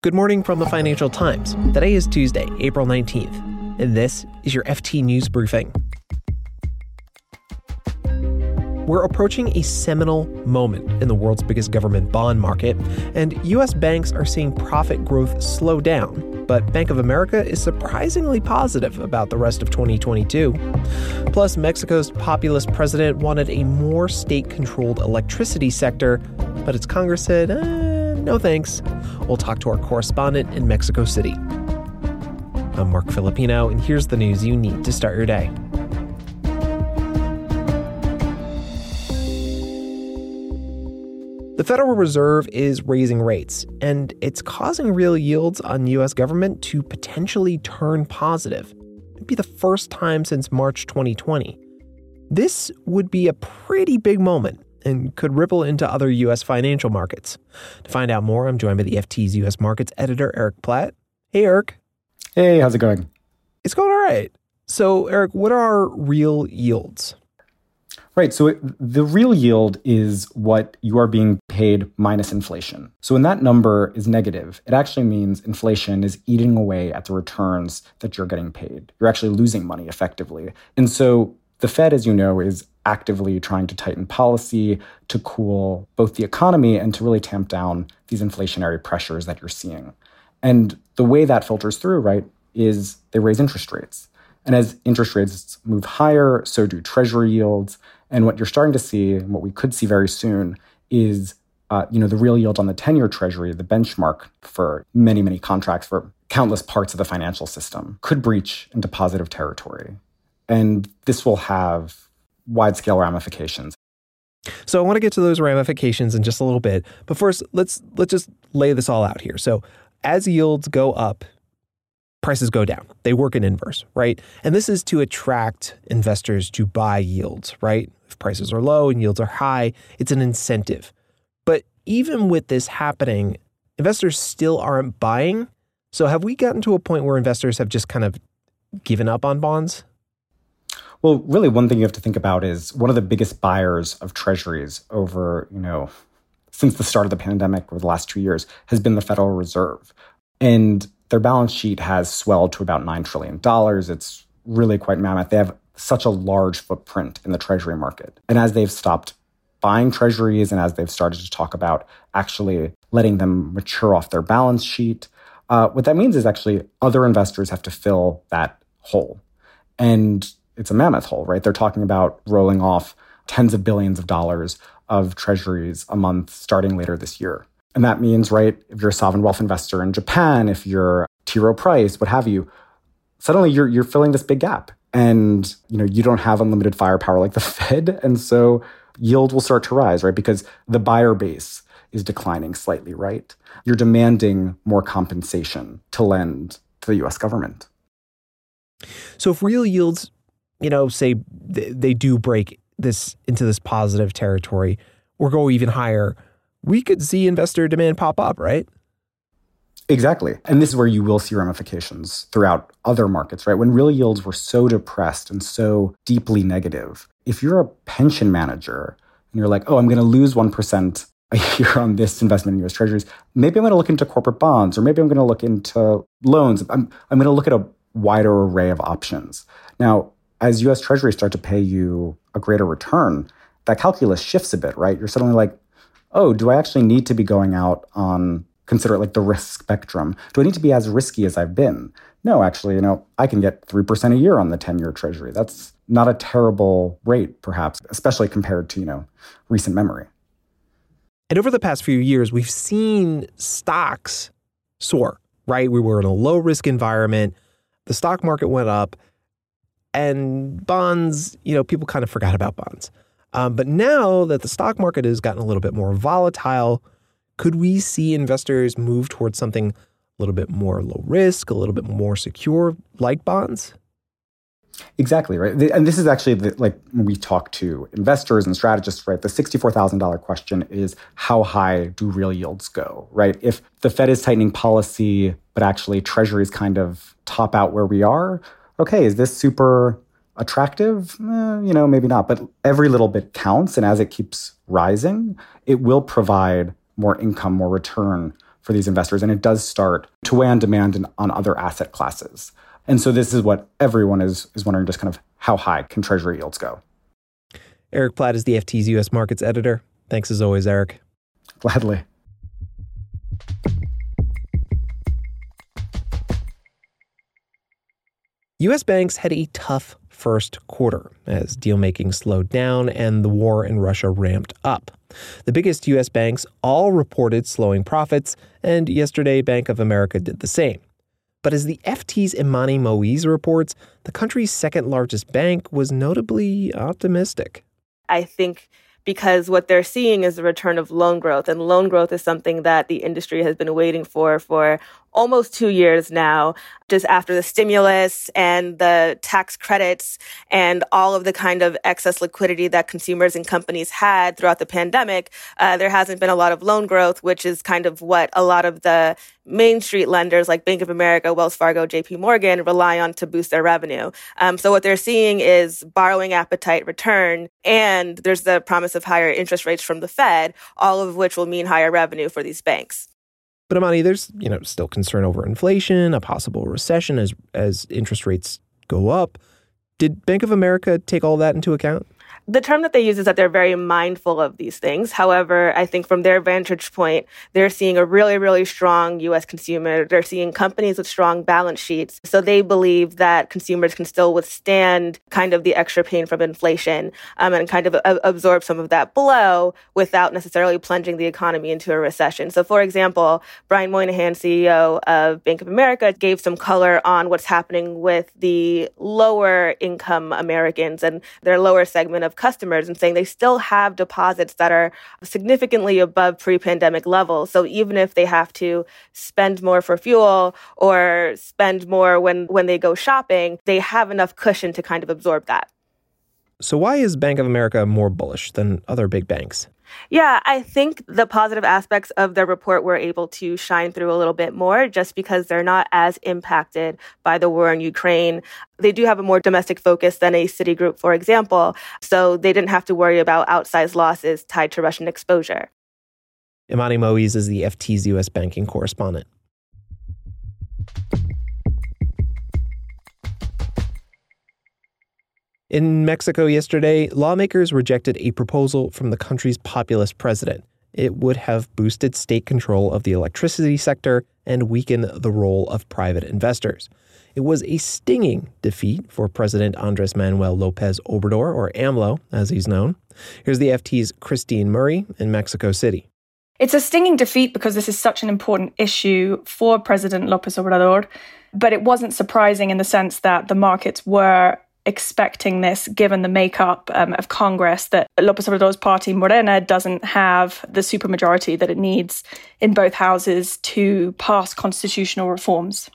Good morning from the Financial Times. Today is Tuesday, April 19th, and this is your FT News Briefing. We're approaching a seminal moment in the world's biggest government bond market, and U.S. banks are seeing profit growth slow down. But Bank of America is surprisingly positive about the rest of 2022. Plus, Mexico's populist president wanted a more state controlled electricity sector, but its Congress said, eh, no thanks. We'll talk to our correspondent in Mexico City. I'm Marc Filippino, and here's the news you need to start your day. The Federal Reserve is raising rates, and it's causing real yields on U.S. government to potentially turn positive. It'd be the first time since March 2020. This would be a pretty big moment and could ripple into other U.S. financial markets. To find out more, I'm joined by the FT's U.S. markets editor, Eric Platt. Hey, Eric. Hey, how's it going? It's going all right. So, Eric, what are real yields? Right. So it, the real yield is what you are being paid minus inflation. So when that number is negative, it actually means inflation is eating away at the returns that you're getting paid. You're actually losing money effectively. And so the Fed, as you know, is actively trying to tighten policy to cool both the economy and to really tamp down these inflationary pressures that you're seeing. And the way that filters through, right, is they raise interest rates. And as interest rates move higher, so do treasury yields. And what you're starting to see, and what we could see very soon, is uh, you know the real yield on the 10-year treasury, the benchmark for many, many contracts for countless parts of the financial system, could breach into positive territory. And this will have wide scale ramifications. So I want to get to those ramifications in just a little bit, but first let's let's just lay this all out here. So as yields go up, prices go down. They work in inverse, right? And this is to attract investors to buy yields, right? If prices are low and yields are high, it's an incentive. But even with this happening, investors still aren't buying. So have we gotten to a point where investors have just kind of given up on bonds? Well, really, one thing you have to think about is one of the biggest buyers of treasuries over, you know, since the start of the pandemic over the last two years has been the Federal Reserve. And their balance sheet has swelled to about $9 trillion. It's really quite mammoth. They have such a large footprint in the treasury market. And as they've stopped buying treasuries and as they've started to talk about actually letting them mature off their balance sheet, uh, what that means is actually other investors have to fill that hole. And it's a mammoth hole, right? They're talking about rolling off tens of billions of dollars of treasuries a month starting later this year. And that means, right, if you're a sovereign wealth investor in Japan, if you're T. Rowe Price, what have you, suddenly you're you're filling this big gap. And you know, you don't have unlimited firepower like the Fed. And so yield will start to rise, right? Because the buyer base is declining slightly, right? You're demanding more compensation to lend to the US government. So if real yields you know, say they do break this into this positive territory or go even higher, we could see investor demand pop up, right? Exactly. And this is where you will see ramifications throughout other markets, right? When real yields were so depressed and so deeply negative, if you're a pension manager and you're like, oh, I'm going to lose 1% a year on this investment in US treasuries, maybe I'm going to look into corporate bonds or maybe I'm going to look into loans. I'm, I'm going to look at a wider array of options. Now, as US Treasuries start to pay you a greater return, that calculus shifts a bit, right? You're suddenly like, oh, do I actually need to be going out on consider it like the risk spectrum? Do I need to be as risky as I've been? No, actually, you know, I can get 3% a year on the 10-year treasury. That's not a terrible rate, perhaps, especially compared to, you know, recent memory. And over the past few years, we've seen stocks soar, right? We were in a low risk environment. The stock market went up and bonds, you know, people kind of forgot about bonds. Um, but now that the stock market has gotten a little bit more volatile, could we see investors move towards something a little bit more low risk, a little bit more secure, like bonds? Exactly right, and this is actually the, like when we talk to investors and strategists, right? The sixty-four thousand dollar question is how high do real yields go, right? If the Fed is tightening policy, but actually Treasuries kind of top out where we are, okay, is this super attractive? Eh, you know, maybe not, but every little bit counts. And as it keeps rising, it will provide more income, more return for these investors, and it does start to weigh on demand and on other asset classes. And so this is what everyone is is wondering just kind of how high can treasury yields go. Eric Platt is the FT's US markets editor. Thanks as always, Eric. Gladly. US banks had a tough first quarter as deal making slowed down and the war in Russia ramped up. The biggest US banks all reported slowing profits, and yesterday Bank of America did the same. But as the FT's Imani Moise reports, the country's second largest bank was notably optimistic. I think because what they're seeing is the return of loan growth. And loan growth is something that the industry has been waiting for for almost two years now, just after the stimulus and the tax credits and all of the kind of excess liquidity that consumers and companies had throughout the pandemic, uh, there hasn't been a lot of loan growth, which is kind of what a lot of the main street lenders like Bank of America, Wells Fargo, JP Morgan rely on to boost their revenue. Um, so what they're seeing is borrowing appetite return, and there's the promise of higher interest rates from the Fed, all of which will mean higher revenue for these banks. But Imani, there's you know still concern over inflation, a possible recession as as interest rates go up. Did Bank of America take all that into account? The term that they use is that they're very mindful of these things. However, I think from their vantage point, they're seeing a really, really strong U.S. consumer. They're seeing companies with strong balance sheets. So they believe that consumers can still withstand kind of the extra pain from inflation um, and kind of a- absorb some of that blow without necessarily plunging the economy into a recession. So, for example, Brian Moynihan, CEO of Bank of America, gave some color on what's happening with the lower income Americans and their lower segment of customers and saying they still have deposits that are significantly above pre pandemic levels. So even if they have to spend more for fuel or spend more when, when they go shopping, they have enough cushion to kind of absorb that. So, why is Bank of America more bullish than other big banks? Yeah, I think the positive aspects of the report were able to shine through a little bit more just because they're not as impacted by the war in Ukraine. They do have a more domestic focus than a Citigroup, for example, so they didn't have to worry about outsized losses tied to Russian exposure. Imani Moise is the FT's U.S. banking correspondent. In Mexico yesterday, lawmakers rejected a proposal from the country's populist president. It would have boosted state control of the electricity sector and weakened the role of private investors. It was a stinging defeat for President Andres Manuel Lopez Obrador, or AMLO, as he's known. Here's the FT's Christine Murray in Mexico City. It's a stinging defeat because this is such an important issue for President Lopez Obrador, but it wasn't surprising in the sense that the markets were expecting this given the makeup um, of Congress that Lopez Obrador's party, Morena, doesn't have the supermajority that it needs in both houses to pass constitutional reforms.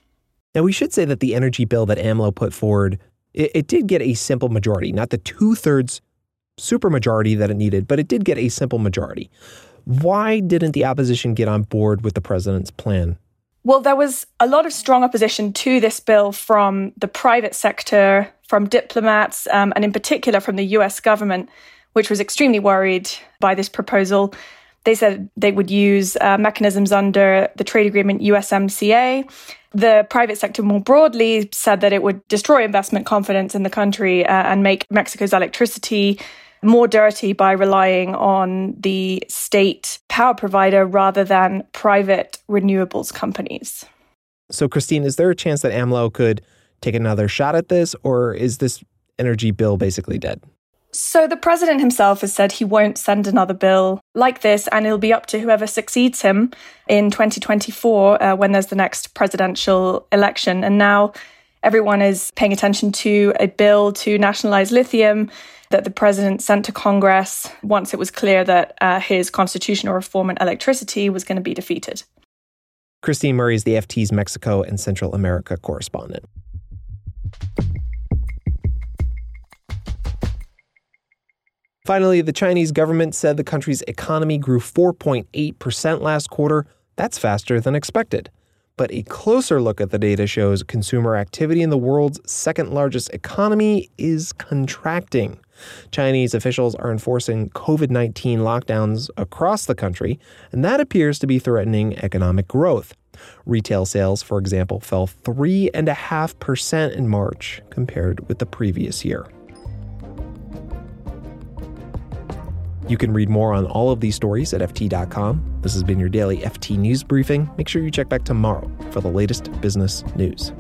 Now, we should say that the energy bill that AMLO put forward, it, it did get a simple majority, not the two thirds supermajority that it needed, but it did get a simple majority. Why didn't the opposition get on board with the president's plan? Well, there was a lot of strong opposition to this bill from the private sector, from diplomats, um, and in particular from the US government, which was extremely worried by this proposal. They said they would use uh, mechanisms under the trade agreement USMCA. The private sector more broadly said that it would destroy investment confidence in the country uh, and make Mexico's electricity more dirty by relying on the state power provider rather than private renewables companies. So, Christine, is there a chance that AMLO could take another shot at this, or is this energy bill basically dead? So, the president himself has said he won't send another bill like this, and it'll be up to whoever succeeds him in 2024 uh, when there's the next presidential election. And now everyone is paying attention to a bill to nationalize lithium that the president sent to Congress once it was clear that uh, his constitutional reform in electricity was going to be defeated. Christine Murray is the FT's Mexico and Central America correspondent. Finally, the Chinese government said the country's economy grew 4.8% last quarter. That's faster than expected. But a closer look at the data shows consumer activity in the world's second largest economy is contracting. Chinese officials are enforcing COVID 19 lockdowns across the country, and that appears to be threatening economic growth. Retail sales, for example, fell 3.5% in March compared with the previous year. You can read more on all of these stories at FT.com. This has been your daily FT News Briefing. Make sure you check back tomorrow for the latest business news.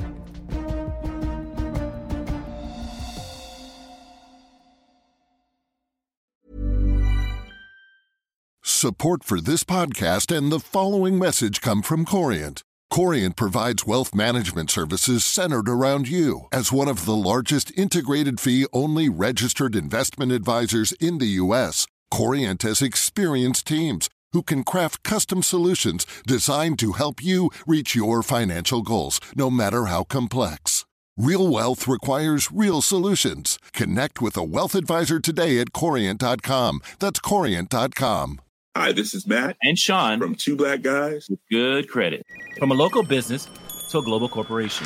Support for this podcast and the following message come from Corient. Corient provides wealth management services centered around you. As one of the largest integrated fee only registered investment advisors in the U.S., Corient has experienced teams who can craft custom solutions designed to help you reach your financial goals, no matter how complex. Real wealth requires real solutions. Connect with a wealth advisor today at Corient.com. That's Corient.com. Hi, this is Matt and Sean from Two Black Guys with Good Credit. From a local business to a global corporation.